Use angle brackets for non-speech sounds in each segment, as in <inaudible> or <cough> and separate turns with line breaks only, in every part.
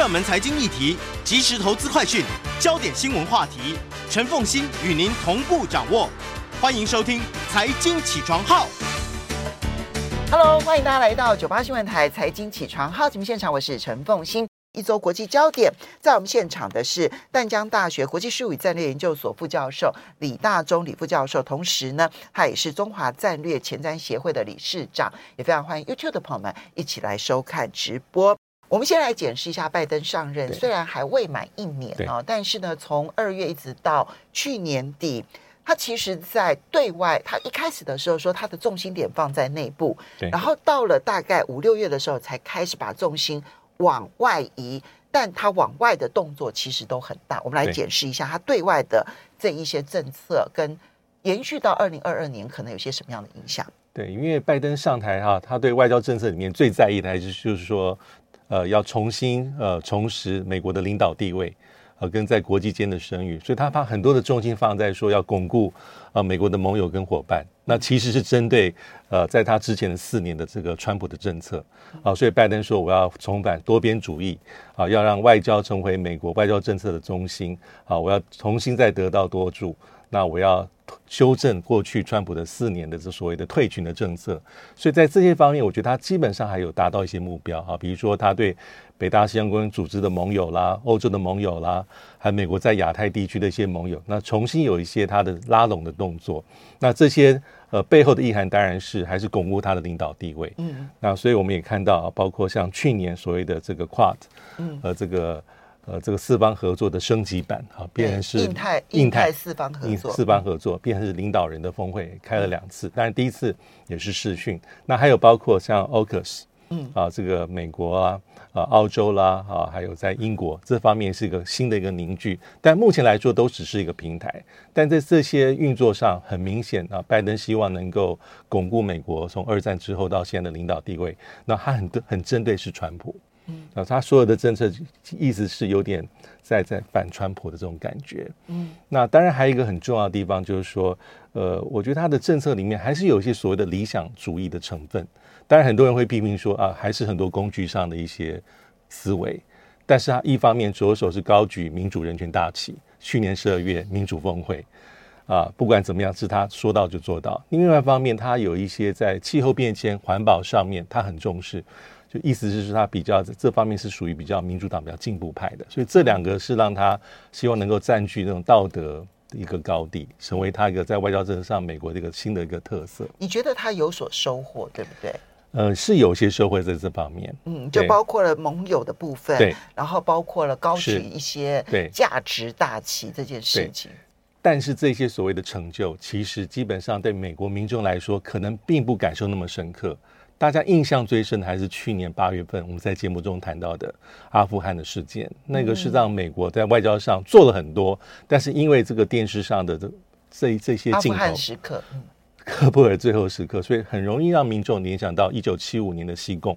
热门财经议题，即时投资快讯，焦点新闻话题，陈凤欣与您同步掌握。欢迎收听《财经起床号》。
Hello，欢迎大家来到九八新闻台《财经起床号》节目现场，我是陈凤欣。一周国际焦点，在我们现场的是淡江大学国际事务与战略研究所副教授李大忠李副教授，同时呢，他也是中华战略前瞻协会的理事长，也非常欢迎 YouTube 的朋友们一起来收看直播。我们先来检视一下拜登上任，虽然还未满一年啊，但是呢，从二月一直到去年底，他其实在对外，他一开始的时候说他的重心点放在内部，然后到了大概五六月的时候才开始把重心往外移，但他往外的动作其实都很大。我们来检视一下他对外的这一些政策，跟延续到二零二二年可能有些什么样的影响？
对，因为拜登上台哈，他对外交政策里面最在意的还是就是说。呃，要重新呃重拾美国的领导地位，呃，跟在国际间的声誉，所以他把很多的重心放在说要巩固呃美国的盟友跟伙伴。那其实是针对呃在他之前的四年的这个川普的政策啊，所以拜登说我要重返多边主义啊，要让外交成为美国外交政策的中心啊，我要重新再得到多助。那我要修正过去川普的四年的这所谓的退群的政策，所以在这些方面，我觉得他基本上还有达到一些目标哈，比如说他对北大西洋公约组织的盟友啦、欧洲的盟友啦，还有美国在亚太地区的一些盟友，那重新有一些他的拉拢的动作。那这些呃背后的意涵当然是还是巩固他的领导地位。嗯，那所以我们也看到，包括像去年所谓的这个 QUAD，嗯，呃这个。呃，这个四方合作的升级版，哈，变成是
印太印太四方合作，
四方合作变成是领导人的峰会，开了两次，当然第一次也是视讯。那还有包括像 AUKUS，嗯啊，这个美国啊啊澳洲啦啊，还有在英国这方面是一个新的一个凝聚，但目前来说都只是一个平台。但在这些运作上，很明显啊，拜登希望能够巩固美国从二战之后到现在的领导地位。那他很很针对是川普。啊，他所有的政策意思是有点在在反川普的这种感觉。嗯，那当然还有一个很重要的地方就是说，呃，我觉得他的政策里面还是有一些所谓的理想主义的成分。当然，很多人会批评说啊，还是很多工具上的一些思维。但是他一方面着手是高举民主人权大旗，去年十二月民主峰会啊，不管怎么样是他说到就做到。另外一方面，他有一些在气候变迁、环保上面他很重视。就意思是说，他比较这方面是属于比较民主党比较进步派的，所以这两个是让他希望能够占据那种道德的一个高地，成为他一个在外交政策上美国的一个新的一个特色。
你觉得他有所收获，对不对？
呃，是有些收获在这方面，
嗯，就包括了盟友的部分，
对，
然后包括了高举一些对价值大旗这件事情。
但是这些所谓的成就，其实基本上对美国民众来说，可能并不感受那么深刻。大家印象最深的还是去年八月份我们在节目中谈到的阿富汗的事件，那个是让美国在外交上做了很多，但是因为这个电视上的这这这些镜头，阿富
汗时刻，<laughs>
喀布尔最后时刻，所以很容易让民众联想到一九七五年的西贡。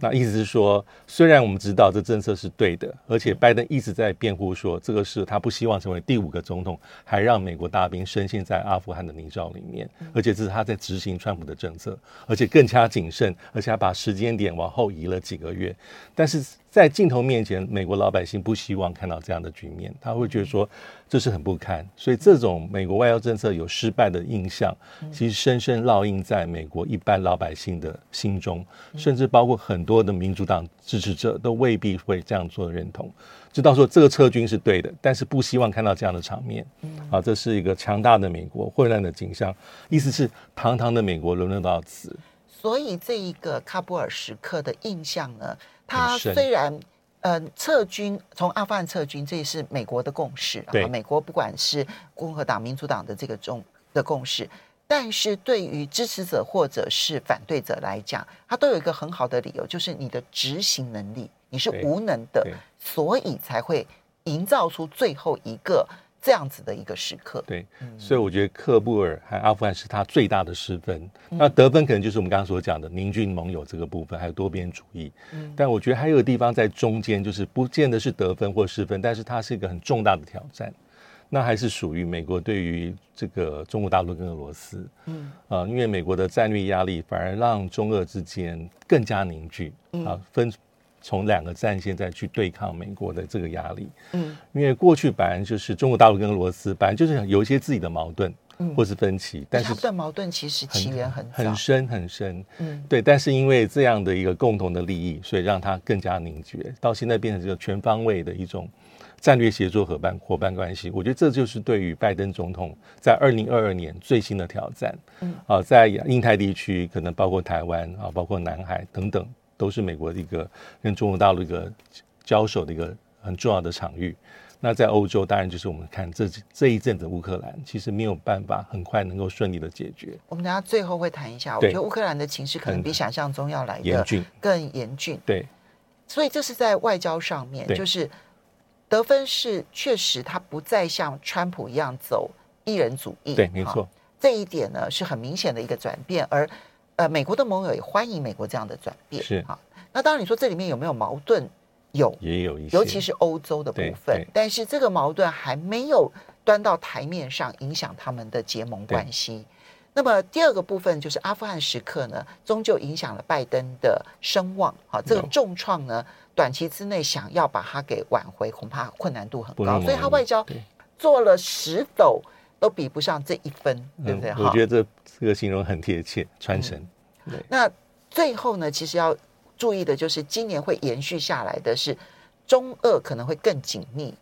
那意思是说，虽然我们知道这政策是对的，而且拜登一直在辩护说，这个是他不希望成为第五个总统，还让美国大兵深陷在阿富汗的泥沼里面，而且这是他在执行川普的政策，而且更加谨慎，而且还把时间点往后移了几个月，但是。在镜头面前，美国老百姓不希望看到这样的局面，他会觉得说这是很不堪，所以这种美国外交政策有失败的印象，其实深深烙印在美国一般老百姓的心中，甚至包括很多的民主党支持者都未必会这样做的认同，知道说这个撤军是对的，但是不希望看到这样的场面，啊，这是一个强大的美国混乱的景象，意思是堂堂的美国沦落到此，
所以这一个喀布尔时刻的印象呢？他虽然，嗯，撤军从阿富汗撤军，这也是美国的共识啊。美国不管是共和党、民主党的这个中的共识，但是对于支持者或者是反对者来讲，他都有一个很好的理由，就是你的执行能力你是无能的，所以才会营造出最后一个这样子的一个时刻。
对，所以我觉得克布尔和阿富汗是他最大的失分。嗯、那得分可能就是我们刚刚所讲的凝聚盟友这个部分，还有多边主义。嗯，但我觉得还有个地方在中间，就是不见得是得分或失分，但是它是一个很重大的挑战。那还是属于美国对于这个中国大陆跟俄罗斯，嗯啊，因为美国的战略压力反而让中俄之间更加凝聚，啊，分从两个战线再去对抗美国的这个压力，嗯，因为过去本来就是中国大陆跟俄罗斯本来就是有一些自己的矛盾，嗯，或是分歧，但是
这矛盾其实起源很
很深很深，嗯，对，但是因为这样的一个共同的利益，所以让它更加凝聚，到现在变成这个全方位的一种。战略协作伙伴伙伴关系，我觉得这就是对于拜登总统在二零二二年最新的挑战。嗯，啊，在印太地区，可能包括台湾啊，包括南海等等，都是美国的一个跟中国大陆一个交手的一个很重要的场域。那在欧洲，当然就是我们看这这一阵子乌克兰其实没有办法很快能够顺利的解决。
我们等下最后会谈一下，我觉得乌克兰的情势可能比想象中要来的严峻，更严峻。
对，
所以这是在外交上面，就是。得分是确实，他不再像川普一样走一人主义，
对，没错。
这一点呢是很明显的一个转变，而呃，美国的盟友也欢迎美国这样的转变，
是
哈。那当然，你说这里面有没有矛盾？有，
也有一些，
尤其是欧洲的部分。但是这个矛盾还没有端到台面上，影响他们的结盟关系。那么第二个部分就是阿富汗时刻呢，终究影响了拜登的声望，哈，这个重创呢。短期之内想要把它给挽回，恐怕困难度很高，所以他外交做了十斗都比不上这一分，对不对？
我觉得这这个形容很贴切，传承。
那最后呢，其实要注意的就是，今年会延续下来的是中俄可能会更紧密，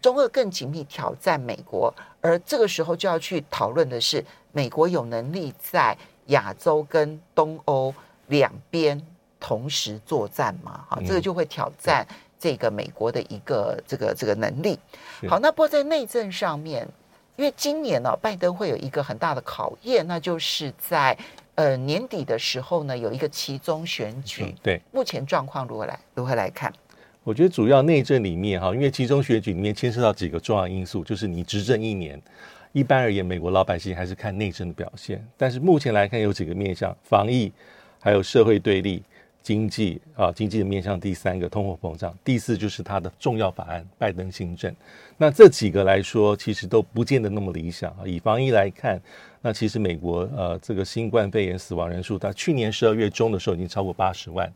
中俄更紧密挑战美国，而这个时候就要去讨论的是，美国有能力在亚洲跟东欧两边。同时作战嘛，好，这个就会挑战这个美国的一个这个这个能力。好，那不过在内政上面，因为今年呢，拜登会有一个很大的考验，那就是在呃年底的时候呢，有一个期中选举。
对，
目前状况如何来如何来看？
我觉得主要内政里面哈，因为期中选举里面牵涉到几个重要因素，就是你执政一年，一般而言，美国老百姓还是看内政的表现。但是目前来看，有几个面向：防疫，还有社会对立。经济啊，经济的面向第三个，通货膨胀；第四就是它的重要法案，拜登新政。那这几个来说，其实都不见得那么理想啊。以防疫来看，那其实美国呃，这个新冠肺炎死亡人数，到去年十二月中的时候已经超过八十万，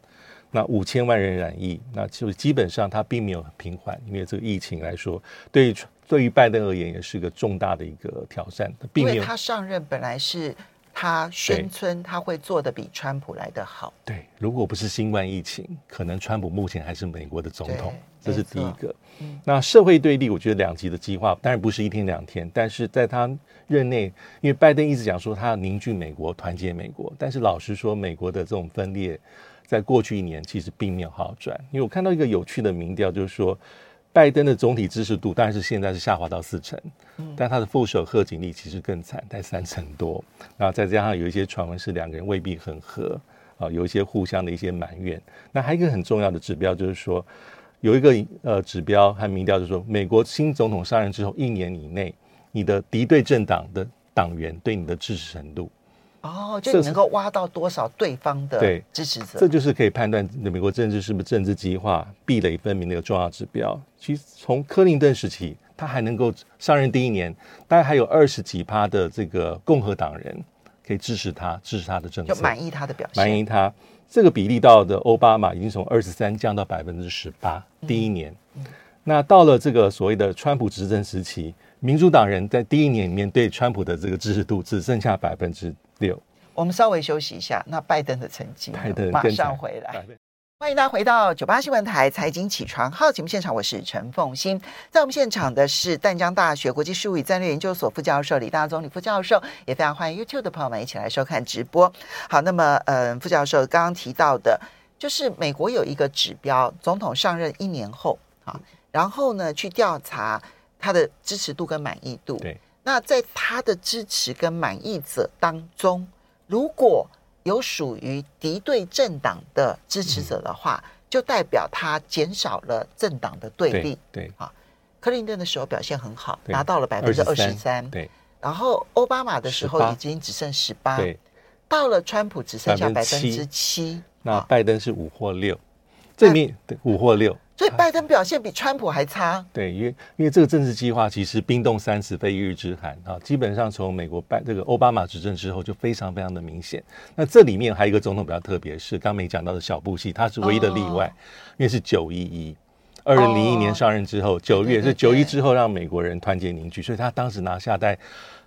那五千万人染疫，那就基本上它并没有很平缓，因为这个疫情来说，对于对于拜登而言也是个重大的一个挑战。
因为他上任本来是。他宣称他会做的比川普来得好。
对，如果不是新冠疫情，可能川普目前还是美国的总统。这是第一个。那社会对立，我觉得两极的激化当然不是一天两天，但是在他任内，因为拜登一直讲说他要凝聚美国、团结美国，但是老实说，美国的这种分裂，在过去一年其实并没有好转。因为我看到一个有趣的民调，就是说。拜登的总体支持度当然是现在是下滑到四成，但他的副手贺锦丽其实更惨，在三成多。然后再加上有一些传闻是两个人未必很合啊，有一些互相的一些埋怨。那还有一个很重要的指标就是说，有一个呃指标和民调就是说，美国新总统上任之后一年以内，你的敌对政党的党员对你的支持程度。
哦，就你能够挖到多少对方的支持者，
这就是可以判断美国政治是不是政治激化、壁垒分明的一个重要指标。其实从克林顿时期，他还能够上任第一年，大概还有二十几趴的这个共和党人可以支持他，支持他的政策，
就满意他的表现，
满意他这个比例到的奥巴马已经从二十三降到百分之十八，第一年。嗯嗯、那到了这个所谓的川普执政时期，民主党人在第一年里面对川普的这个支持度只剩下百分之。六，我
们稍微休息一下。那拜登的成绩，马上回来。欢迎大家回到九八新闻台财经起床号节目现场，我是陈凤欣。在我们现场的是淡江大学国际事务与战略研究所副教授李大宗李副教授，也非常欢迎 YouTube 的朋友们一起来收看直播。好，那么嗯、呃，副教授刚刚提到的，就是美国有一个指标，总统上任一年后啊，然后呢去调查他的支持度跟满意度。
对。
那在他的支持跟满意者当中，如果有属于敌对政党的支持者的话，就代表他减少了政党的对立。
对
啊，克林顿的时候表现很好，
对
拿到了百分之二十三。
对，
然后奥巴马的时候已经只剩十八。
对，
到了川普只剩下百分之七。
那拜登是五或六，这面对五或六。
所以拜登表现比川普还差。
对，因为因为这个政治计划其实冰冻三尺非一日之寒啊，基本上从美国拜这个奥巴马执政之后就非常非常的明显。那这里面还有一个总统比较特别，是刚没讲到的小布希，他是唯一的例外，哦、因为是九一一，二零零一年上任之后，九、哦、月是九一之后让美国人团结凝聚，所以他当时拿下在。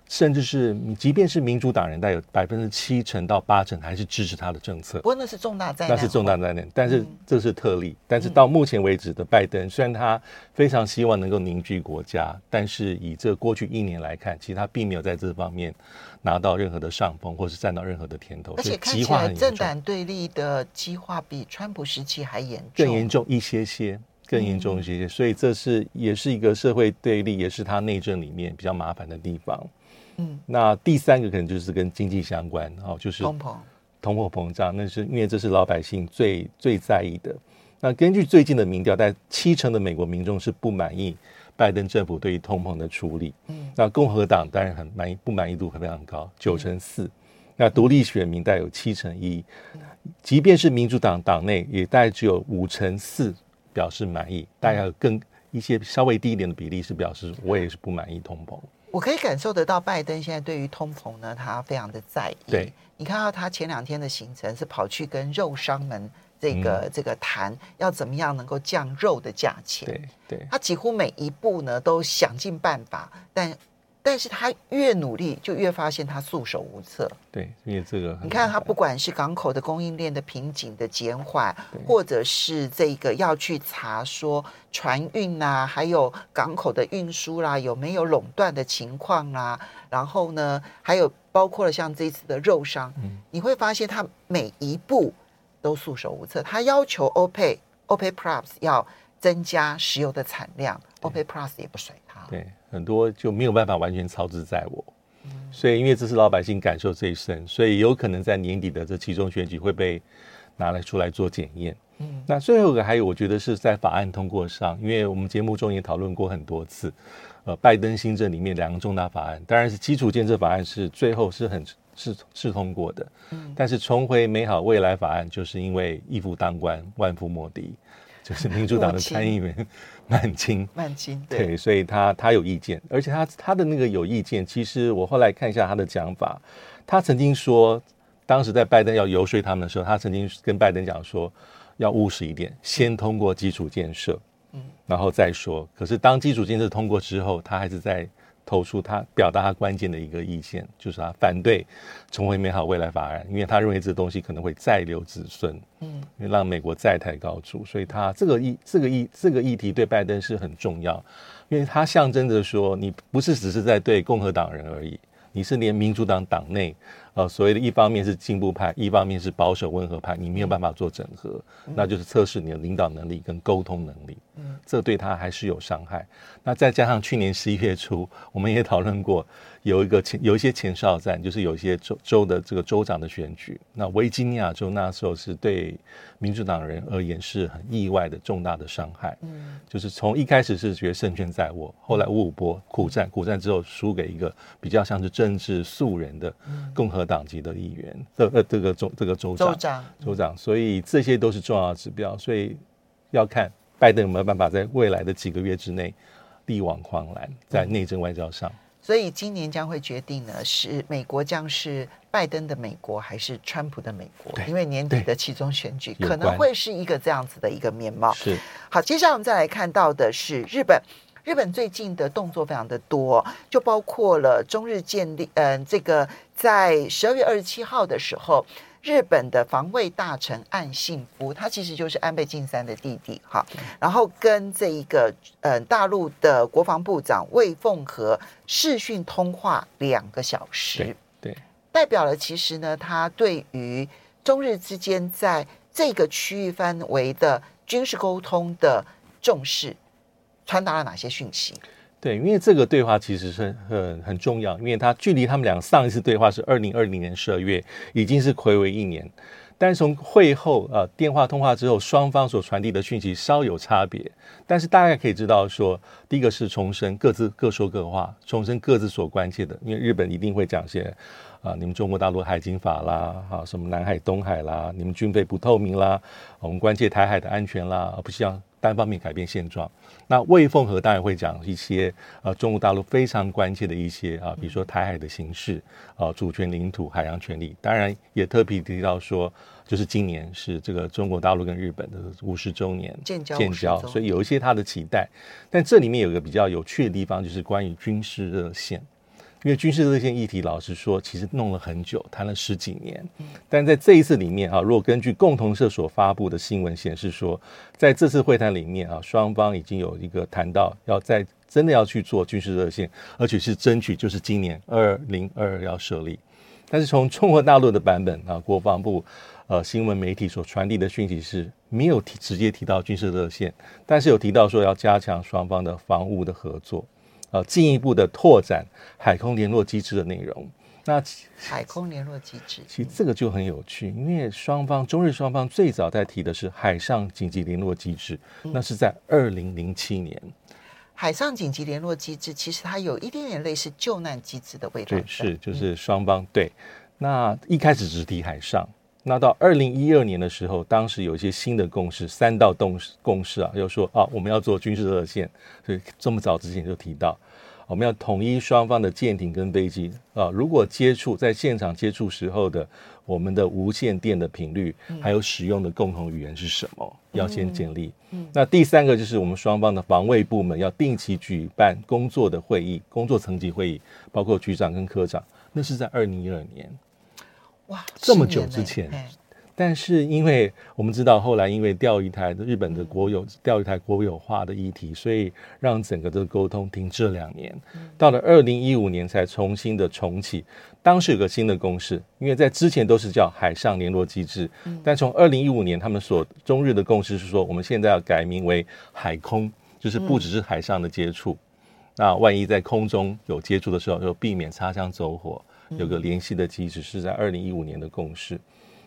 甚至是，即便是民主党人，带有百分之七成到八成还是支持他的政策。
不过那是重大灾难，
那是重大灾难。但是这是特例。嗯、但是到目前为止的拜登，虽然他非常希望能够凝聚国家，但是以这过去一年来看，其实他并没有在这方面拿到任何的上风，或是占到任何的甜头。
而且看起来政党对立的激化比川普时期还严重，
更严重一些些，更严重一些些。嗯、所以这是也是一个社会对立，也是他内政里面比较麻烦的地方。嗯，那第三个可能就是跟经济相关哦，就是通膨、通货膨胀，那是因为这是老百姓最最在意的。那根据最近的民调，在七成的美国民众是不满意拜登政府对于通膨的处理。嗯，那共和党当然很满意，不满意度非常高，九成四。那独立选民带有七成一，即便是民主党党内也大概只有五成四表示满意，大概有更一些稍微低一点的比例是表示我也是不满意通膨。
我可以感受得到，拜登现在对于通膨呢，他非常的在意。
对，
你看到他前两天的行程是跑去跟肉商们这个、嗯、这个谈，要怎么样能够降肉的价钱。
对对，
他几乎每一步呢都想尽办法，但。但是他越努力，就越发现他束手无策。
对，因为这个，
你看他不管是港口的供应链的瓶颈的减缓，或者是这个要去查说船运啊，还有港口的运输啦，有没有垄断的情况啦，然后呢，还有包括了像这一次的肉商，嗯，你会发现他每一步都束手无策。他要求 OPEC OPEC Plus 要增加石油的产量，OPEC Plus 也不甩他。
对。很多就没有办法完全操之在我，所以因为这是老百姓感受最深，所以有可能在年底的这其中选举会被拿来出来做检验。嗯，那最后一个还有，我觉得是在法案通过上，因为我们节目中也讨论过很多次，呃，拜登新政里面两个重大法案，当然是基础建设法案是最后是很是是通过的，嗯，但是重回美好未来法案就是因为一夫当关，万夫莫敌。就是民主党的参议员 <laughs> 曼青，
曼青对，
对，所以他他有意见，而且他他的那个有意见，其实我后来看一下他的讲法，他曾经说，当时在拜登要游说他们的时候，他曾经跟拜登讲说，要务实一点，先通过基础建设，嗯，然后再说。可是当基础建设通过之后，他还是在。投出他表达他关键的一个意见，就是他反对重回美好未来法案，因为他认为这东西可能会再留子孙，嗯，让美国再抬高处，所以他这个议这个议这个议题对拜登是很重要，因为他象征着说，你不是只是在对共和党人而已，你是连民主党党内。呃，所谓的一方面是进步派，一方面是保守温和派，你没有办法做整合，嗯、那就是测试你的领导能力跟沟通能力。嗯，这对他还是有伤害。那再加上去年十一月初，我们也讨论过。有一个前有一些前哨战，就是有一些州州的这个州长的选举。那维吉尼亚州那时候是对民主党人而言是很意外的重大的伤害。嗯，就是从一开始是觉得胜券在握，后来五五波苦战，苦战之后输给一个比较像是政治素人的共和党籍的议员。这呃这个州这个州长州长州长，所以这些都是重要的指标。所以要看拜登有没有办法在未来的几个月之内力挽狂澜，在内政外交上。
所以今年将会决定呢，是美国将是拜登的美国还是川普的美国？因为年底的其中选举可能会是一个这样子的一个面貌。
是。
好，接下来我们再来看到的是日本。日本最近的动作非常的多，就包括了中日建立，嗯、呃，这个在十二月二十七号的时候。日本的防卫大臣岸信夫，他其实就是安倍晋三的弟弟哈，然后跟这一个呃大陆的国防部长魏凤和视讯通话两个小时，
对，对。
代表了其实呢，他对于中日之间在这个区域范围的军事沟通的重视，传达了哪些讯息？
对，因为这个对话其实是很很重要，因为他距离他们俩上一次对话是二零二零年十二月，已经是暌违一年。但是从会后、呃、电话通话之后，双方所传递的讯息稍有差别，但是大概可以知道说，第一个是重申各自各说各话，重申各自所关切的，因为日本一定会讲些啊，你们中国大陆海警法啦，啊什么南海、东海啦，你们军备不透明啦，我们关切台海的安全啦，而不希望单方面改变现状。那魏凤和当然会讲一些呃中国大陆非常关切的一些啊，比如说台海的形势啊，主权领土、海洋权利，当然也特别提到说，就是今年是这个中国大陆跟日本的五十周年
建交，
建交，所以有一些他的期待。但这里面有一个比较有趣的地方，就是关于军事热线。因为军事热线议题，老实说，其实弄了很久，谈了十几年。但在这一次里面啊，如果根据共同社所发布的新闻显示说，在这次会谈里面啊，双方已经有一个谈到要在真的要去做军事热线，而且是争取就是今年二零二二要设立。但是从中国大陆的版本啊，国防部呃新闻媒体所传递的讯息是没有提直接提到军事热线，但是有提到说要加强双方的防务的合作。呃，进一步的拓展海空联络机制的内容。那
海空联络机制，
其实这个就很有趣，因为双方中日双方最早在提的是海上紧急联络机制，那是在二零零七年。
海上紧急联络机制其实它有一点点类似救难机制的味道。
对，是就是双方对。那一开始只提海上。那到二零一二年的时候，当时有一些新的共识，三道共识共识啊，又说啊，我们要做军事热线，所以这么早之前就提到，我们要统一双方的舰艇跟飞机。啊，如果接触在现场接触时候的我们的无线电的频率，还有使用的共同语言是什么，要先建立。那第三个就是我们双方的防卫部门要定期举办工作的会议，工作层级会议，包括局长跟科长，那是在二零一二年。
哇，
这么久之前，但是因为我们知道，后来因为钓鱼台的日本的国有钓鱼台国有化的议题，所以让整个的沟通停滞了两年。到了二零一五年才重新的重启。当时有个新的共识，因为在之前都是叫海上联络机制，但从二零一五年他们所中日的共识是说，我们现在要改名为海空，就是不只是海上的接触，那万一在空中有接触的时候，就避免擦枪走火。有个联系的机制是在二零一五年的共识，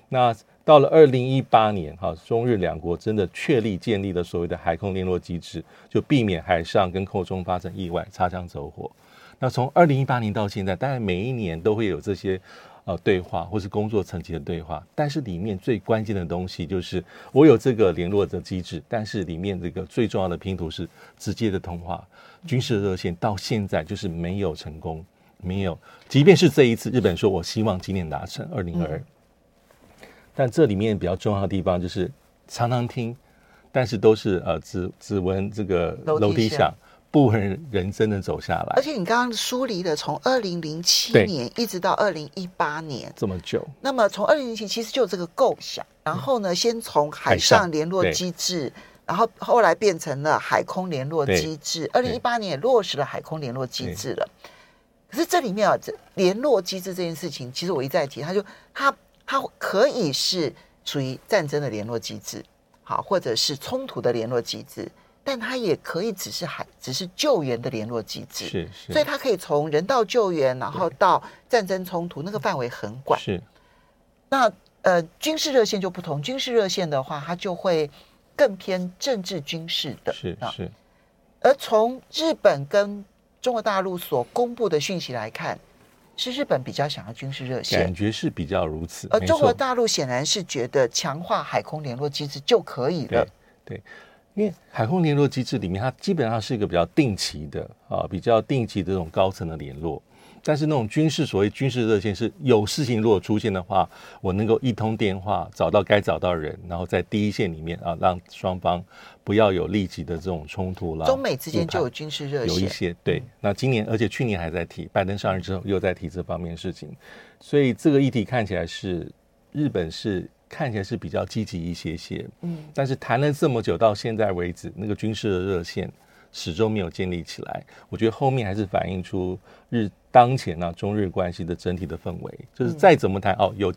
那到了二零一八年，哈，中日两国真的确立建立了所谓的海空联络机制，就避免海上跟空中发生意外、擦枪走火。那从二零一八年到现在，大概每一年都会有这些呃对话或是工作层级的对话，但是里面最关键的东西就是我有这个联络的机制，但是里面这个最重要的拼图是直接的通话，军事热线到现在就是没有成功。没有，即便是这一次，日本说我希望今年达成二零二二，但这里面比较重要的地方就是常常听，但是都是呃只只闻这个楼梯响，不闻人真的走下来。
而且你刚刚梳理了从二零零七年一直到二零一八年
这么久，
那么从二零零七其实就有这个构想，然后呢，先从海上联络机制，然后后来变成了海空联络机制，二零一八年也落实了海空联络机制了。可是这里面啊，这联络机制这件事情，其实我一再提，他就它它可以是属于战争的联络机制，好，或者是冲突的联络机制，但它也可以只是海，只是救援的联络机制，
是是，
所以它可以从人道救援，然后到战争冲突，那个范围很广。
是，
那呃，军事热线就不同，军事热线的话，它就会更偏政治军事的，
是是，
而从日本跟中国大陆所公布的讯息来看，是日本比较想要军事热线，
感觉是比较如此。
而中国大陆显然是觉得强化海空联络机制就可以了。
对，对，因为海空联络机制里面，它基本上是一个比较定期的啊，比较定期的这种高层的联络。但是那种军事所谓军事热线是有事情如果出现的话，我能够一通电话找到该找到人，然后在第一线里面啊，让双方不要有立即的这种冲突了。
中美之间就有军事热线，
有一些对。那今年而且去年还在提，拜登上任之后又在提这方面的事情，所以这个议题看起来是日本是看起来是比较积极一些些。嗯，但是谈了这么久到现在为止，那个军事的热线始终没有建立起来。我觉得后面还是反映出日。当前呢、啊，中日关系的整体的氛围，就是再怎么谈哦，有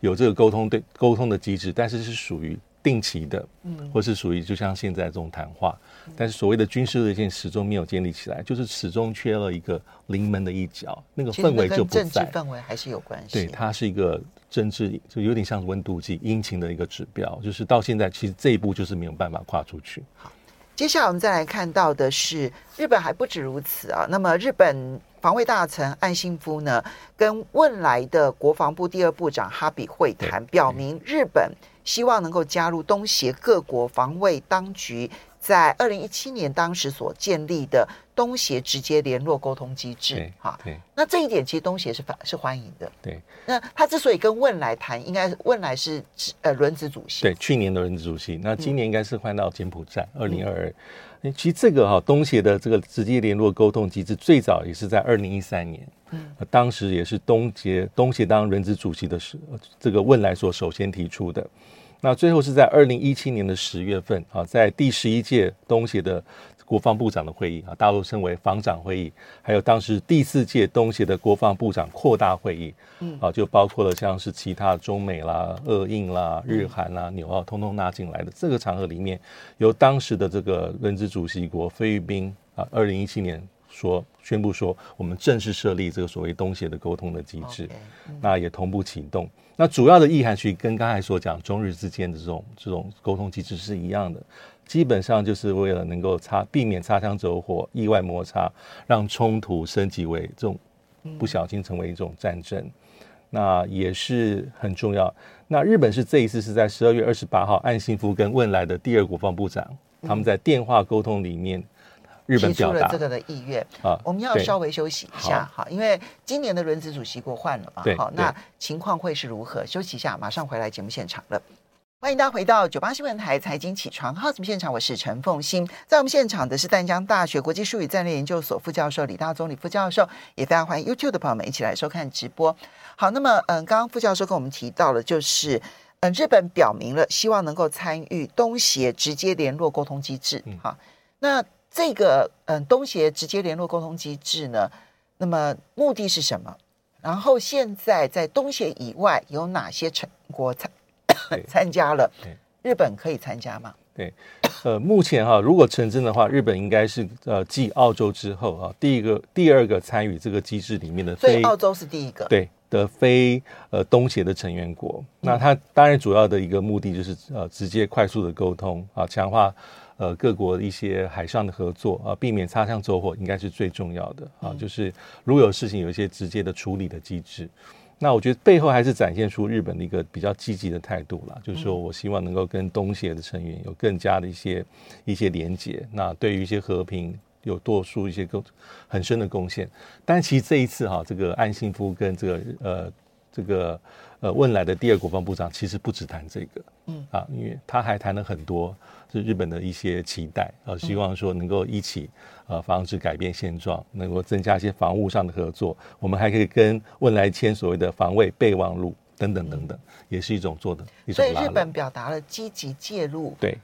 有这个沟通对沟通的机制，但是是属于定期的，嗯，或是属于就像现在这种谈话，但是所谓的军事热线始终没有建立起来，就是始终缺了一个临门的一脚，那个氛围就不在。
政治氛围还是有关系，
对，它是一个政治就有点像温度计、阴晴的一个指标，就是到现在其实这一步就是没有办法跨出去。
好，接下来我们再来看到的是日本还不止如此啊。那么日本防卫大臣岸信夫呢，跟汶来的国防部第二部长哈比会谈，表明日本希望能够加入东协各国防卫当局。在二零一七年当时所建立的东协直接联络沟通机制，哈，对，那这一点其实东协是反是欢迎的，
对。
那他之所以跟汶莱谈，应该汶莱是呃轮值主席，
对，去年的轮值主席，那今年应该是换到柬埔寨，二零二二。其实这个哈东协的这个直接联络沟通机制，最早也是在二零一三年，嗯，当时也是东协东协当轮值主席的时候，这个汶莱所首先提出的。那最后是在二零一七年的十月份啊，在第十一届东协的国防部长的会议啊，大陆称为防长会议，还有当时第四届东协的国防部长扩大会议，嗯，啊，就包括了像是其他中美啦、俄印啦、日韩啦、纽澳，通通纳进来的这个场合里面，由当时的这个轮值主席国菲律宾啊，二零一七年。说宣布说，我们正式设立这个所谓东协的沟通的机制，okay, 嗯、那也同步启动。那主要的意涵其实跟刚才所讲中日之间的这种这种沟通机制是一样的，基本上就是为了能够擦避免擦枪走火、意外摩擦，让冲突升级为这种不小心成为一种战争，嗯、那也是很重要。那日本是这一次是在十二月二十八号，岸信夫跟汶莱的第二国防部长、嗯、他们在电话沟通里面。日本提出了
这个的意愿啊，我们要稍微休息一下哈，因为今年的轮值主席国换了嘛，好，那情况会是如何？休息一下，马上回来节目现场了。欢迎大家回到九八新闻台财经起床号节目现场，我是陈凤欣，在我们现场的是淡江大学国际术语战略研究所副教授李大宗李副教授，也非常欢迎 YouTube 的朋友们一起来收看直播。好，那么嗯，刚刚副教授跟我们提到了，就是嗯，日本表明了希望能够参与东协直接联络沟通机制，好，那。这个嗯，东协直接联络沟通机制呢，那么目的是什么？然后现在在东协以外有哪些成国参参加了？日本可以参加吗？
对，呃，目前哈，如果成真的话，日本应该是呃继澳洲之后啊，第一个、第二个参与这个机制里面的。
所以澳洲是第一个。
对的，非呃东协的成员国。那它当然主要的一个目的就是呃直接快速的沟通啊，强化。呃，各国的一些海上的合作啊，避免擦枪走火，应该是最重要的啊。嗯、就是如果有事情，有一些直接的处理的机制。那我觉得背后还是展现出日本的一个比较积极的态度啦，就是说我希望能够跟东协的成员有更加的一些一些连结。那对于一些和平有多出一些更很深的贡献。但其实这一次哈、啊，这个岸信夫跟这个呃这个呃汶莱的第二国防部长，其实不只谈这个，嗯啊，因为他还谈了很多。是日本的一些期待，呃，希望说能够一起，呃，防止改变现状，能够增加一些防务上的合作。我们还可以跟汶莱签所谓的防卫备忘录等等等等，也是一种做的一种。
所以日本表达了积极介入对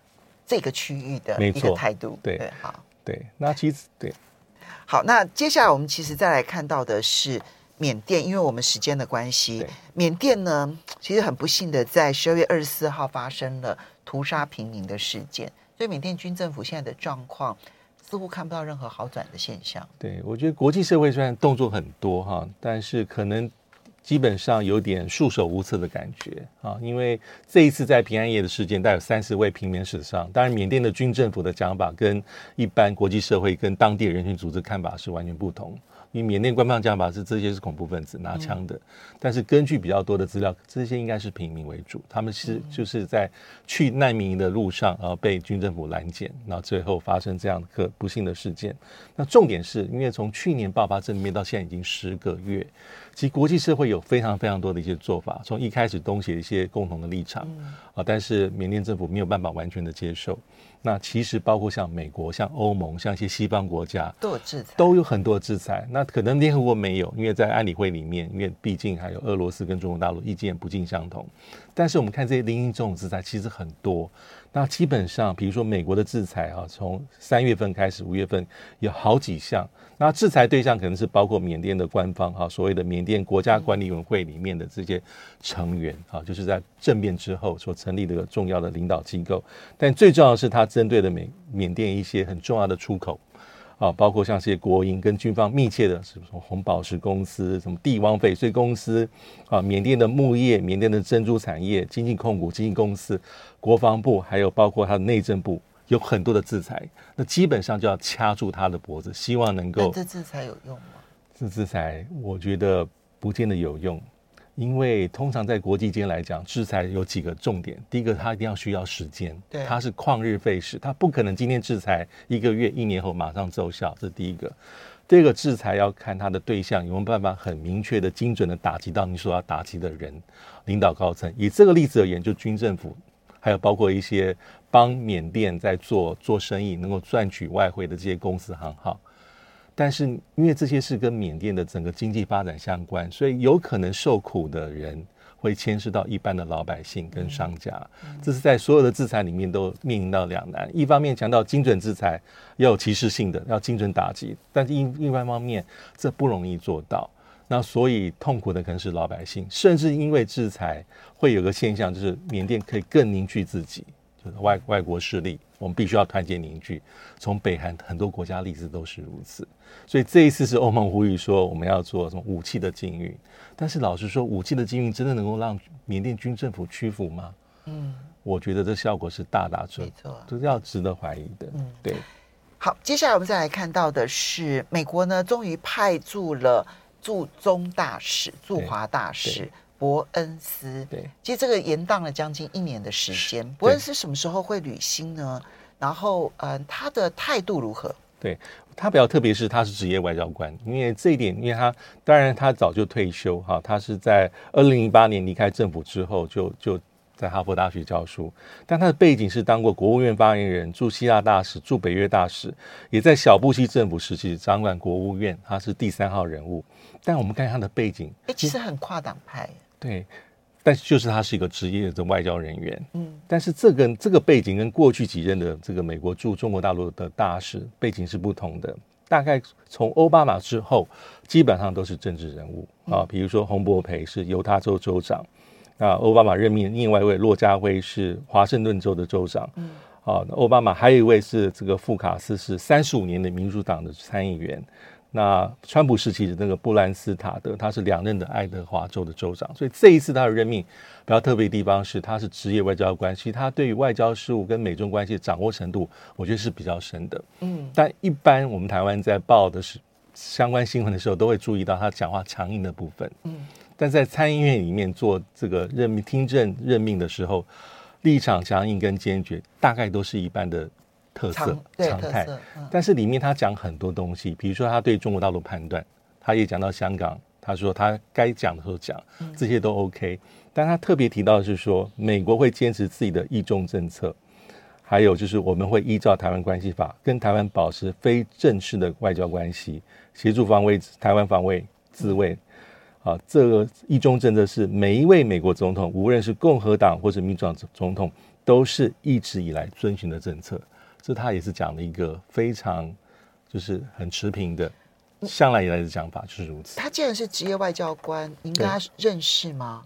这个区域的一个态度。
对，对，好，对。那其实对，
好，那接下来我们其实再来看到的是缅甸，因为我们时间的关系，缅甸呢，其实很不幸的在十二月二十四号发生了。屠杀平民的事件，所以缅甸军政府现在的状况似乎看不到任何好转的现象。
对，我觉得国际社会虽然动作很多哈，但是可能基本上有点束手无策的感觉啊。因为这一次在平安夜的事件，带有三十位平民死伤。当然，缅甸的军政府的讲法跟一般国际社会跟当地人群组织看法是完全不同。因为缅甸官方讲法是这些是恐怖分子拿枪的，但是根据比较多的资料，这些应该是平民为主，他们是就是在去难民营的路上，然后被军政府拦截，然后最后发生这样的不幸的事件。那重点是因为从去年爆发政变到现在已经十个月。其实国际社会有非常非常多的一些做法，从一开始东协一些共同的立场啊，但是缅甸政府没有办法完全的接受。那其实包括像美国、像欧盟、像一些西方国家
都有制裁，
都有很多制裁。那可能联合国没有，因为在安理会里面，因为毕竟还有俄罗斯跟中国大陆意见不尽相同。但是我们看这些零零总总制裁其实很多。那基本上，比如说美国的制裁啊，从三月份开始，五月份有好几项。那制裁对象可能是包括缅甸的官方哈，所谓的缅甸国家管理委员会里面的这些成员啊，就是在政变之后所成立的重要的领导机构。但最重要的是，它针对的缅缅甸一些很重要的出口。啊，包括像这些国营跟军方密切的，什么红宝石公司、什么帝王翡翠公司啊，缅甸的木业、缅甸的珍珠产业、经济控股、经纪公司、国防部，还有包括他的内政部，有很多的制裁，那基本上就要掐住他的脖子，希望能够。
这制裁有用吗？
这制裁我觉得不见得有用。因为通常在国际间来讲，制裁有几个重点。第一个，它一定要需要时间，对，它是旷日费时，它不可能今天制裁一个月、一年后马上奏效。这是第一个。第二个，制裁要看它的对象有没有办法很明确的、精准的打击到你所要打击的人、领导高层。以这个例子而言，就军政府，还有包括一些帮缅甸在做做生意、能够赚取外汇的这些公司行号。但是，因为这些是跟缅甸的整个经济发展相关，所以有可能受苦的人会牵涉到一般的老百姓跟商家。这是在所有的制裁里面都面临到两难：一方面强调精准制裁，要有歧视性的，要精准打击；但是另另外一方面，这不容易做到。那所以痛苦的可能是老百姓，甚至因为制裁会有个现象，就是缅甸可以更凝聚自己。就是外外国势力，我们必须要团结凝聚。从北韩很多国家例子都是如此，所以这一次是欧盟呼吁说我们要做什么武器的禁运。但是老实说，武器的禁运真的能够让缅甸军政府屈服吗？嗯，我觉得这效果是大打折扣，这是要值得怀疑的。嗯，对。
好，接下来我们再来看到的是，美国呢终于派驻了驻中大使、驻华大使。伯恩斯，对，其实这个延宕了将近一年的时间。伯恩斯什么时候会履新呢？然后，嗯、呃，他的态度如何？
对，他比较特别是他是职业外交官，因为这一点，因为他当然他早就退休哈，他是在二零零八年离开政府之后就就在哈佛大学教书，但他的背景是当过国务院发言人、驻希腊大使、驻北约大使，也在小布希政府时期掌管国务院，他是第三号人物。但我们看他的背景，
哎，其实很跨党派。
对，但是就是他是一个职业的外交人员，嗯，但是这个这个背景跟过去几任的这个美国驻中国大陆的大使背景是不同的。大概从奥巴马之后，基本上都是政治人物啊，比如说洪博培是犹他州州长，啊，奥巴马任命另外一位骆家辉是华盛顿州的州长，嗯，啊，奥巴马还有一位是这个富卡斯是三十五年的民主党的参议员。那川普时期的那个布兰斯塔德，他是两任的爱德华州的州长，所以这一次他的任命比较特别的地方是，他是职业外交官，其实他对于外交事务跟美中关系的掌握程度，我觉得是比较深的。嗯，但一般我们台湾在报的是相关新闻的时候，都会注意到他讲话强硬的部分。嗯，但在参议院里面做这个任命听证任命的时候，立场强硬跟坚决，大概都是一般的。特色常态，嗯、但是里面他讲很多东西，比如说他对中国大陆判断，他也讲到香港，他说他该讲的时候讲，这些都 OK。但他特别提到的是说，美国会坚持自己的一中政策，还有就是我们会依照台湾关系法跟台湾保持非正式的外交关系，协助防卫台湾防卫自卫。啊，这个一中政策是每一位美国总统，无论是共和党或者民主党总统，都是一直以来遵循的政策。这他也是讲了一个非常，就是很持平的，向来以来的讲法就是如此。
他既然是职业外交官，您跟他认识吗？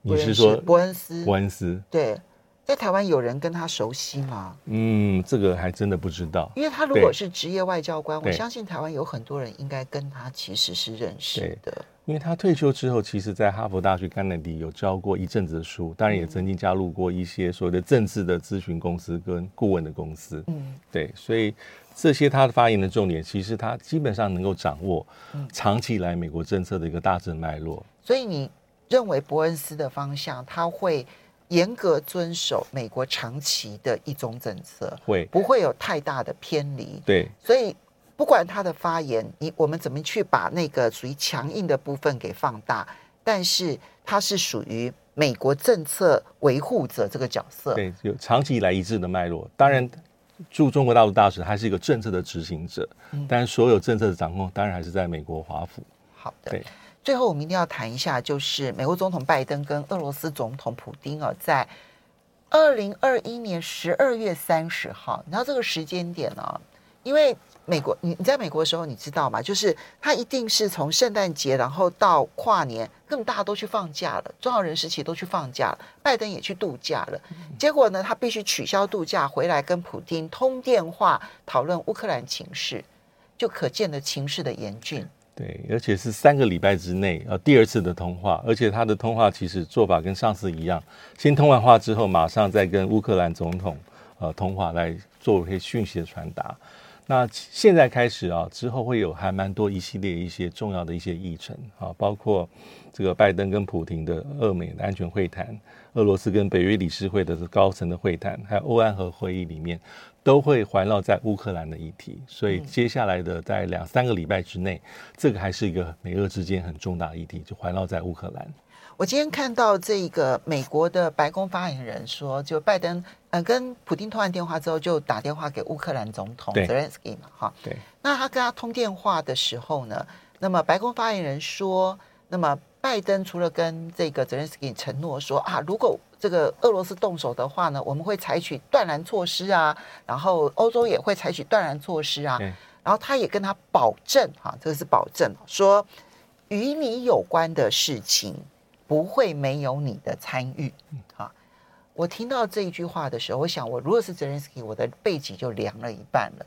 你是说
伯恩斯？
伯恩斯对。
在台湾有人跟他熟悉吗？
嗯，这个还真的不知道。
因为他如果是职业外交官，我相信台湾有很多人应该跟他其实是认识的。
因为他退休之后，其实在哈佛大学甘乃迪有教过一阵子的书，当然也曾经加入过一些所谓的政治的咨询公司跟顾问的公司。嗯，对，所以这些他的发言的重点，其实他基本上能够掌握长期以来美国政策的一个大致脉络。
所以你认为伯恩斯的方向，他会？严格遵守美国长期的一中政策，会不会有太大的偏离？
对，
所以不管他的发言，你我们怎么去把那个属于强硬的部分给放大，但是他是属于美国政策维护者这个角色。
对，有长期以来一致的脉络。当然，驻中国大陆大使他是一个政策的执行者，嗯、但所有政策的掌控，当然还是在美国华府。
好的。对。最后，我们一定要谈一下，就是美国总统拜登跟俄罗斯总统普丁啊，在二零二一年十二月三十号，你知道这个时间点呢，因为美国，你你在美国的时候，你知道吗？就是他一定是从圣诞节，然后到跨年，根本大家都去放假了，重要人士其实都去放假了，拜登也去度假了。结果呢，他必须取消度假，回来跟普丁通电话讨论乌克兰情势，就可见的情势的严峻。
对，而且是三个礼拜之内，呃，第二次的通话，而且他的通话其实做法跟上次一样，先通完话之后，马上再跟乌克兰总统呃通话来做一些讯息的传达。那现在开始啊，之后会有还蛮多一系列一些重要的一些议程啊，包括这个拜登跟普廷的俄美的安全会谈，俄罗斯跟北约理事会的高层的会谈，还有欧安和会议里面，都会环绕在乌克兰的议题。所以接下来的在两三个礼拜之内，这个还是一个美俄之间很重大的议题，就环绕在乌克兰。
我今天看到这个美国的白宫发言人说，就拜登呃跟普京通完电话之后，就打电话给乌克兰总统泽连斯基嘛，哈，
对。
那他跟他通电话的时候呢，那么白宫发言人说，那么拜登除了跟这个泽连斯基承诺说啊，如果这个俄罗斯动手的话呢，我们会采取断然措施啊，然后欧洲也会采取断然措施啊，然后他也跟他保证哈，这个是保证，说与你有关的事情。不会没有你的参与，啊！我听到这一句话的时候，我想，我如果是泽连斯基，我的背脊就凉了一半了。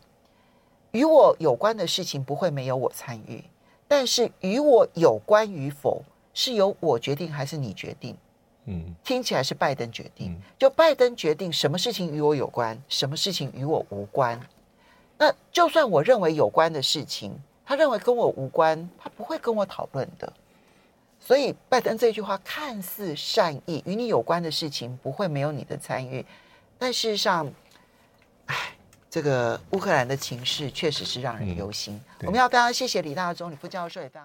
与我有关的事情不会没有我参与，但是与我有关与否，是由我决定还是你决定？嗯，听起来是拜登决定，就拜登决定什么事情与我有关，什么事情与我无关。那就算我认为有关的事情，他认为跟我无关，他不会跟我讨论的。所以，拜登这句话看似善意，与你有关的事情不会没有你的参与，但事实上，哎，这个乌克兰的情势确实是让人忧心。嗯、我们要非常谢谢李大中李副教授也非常。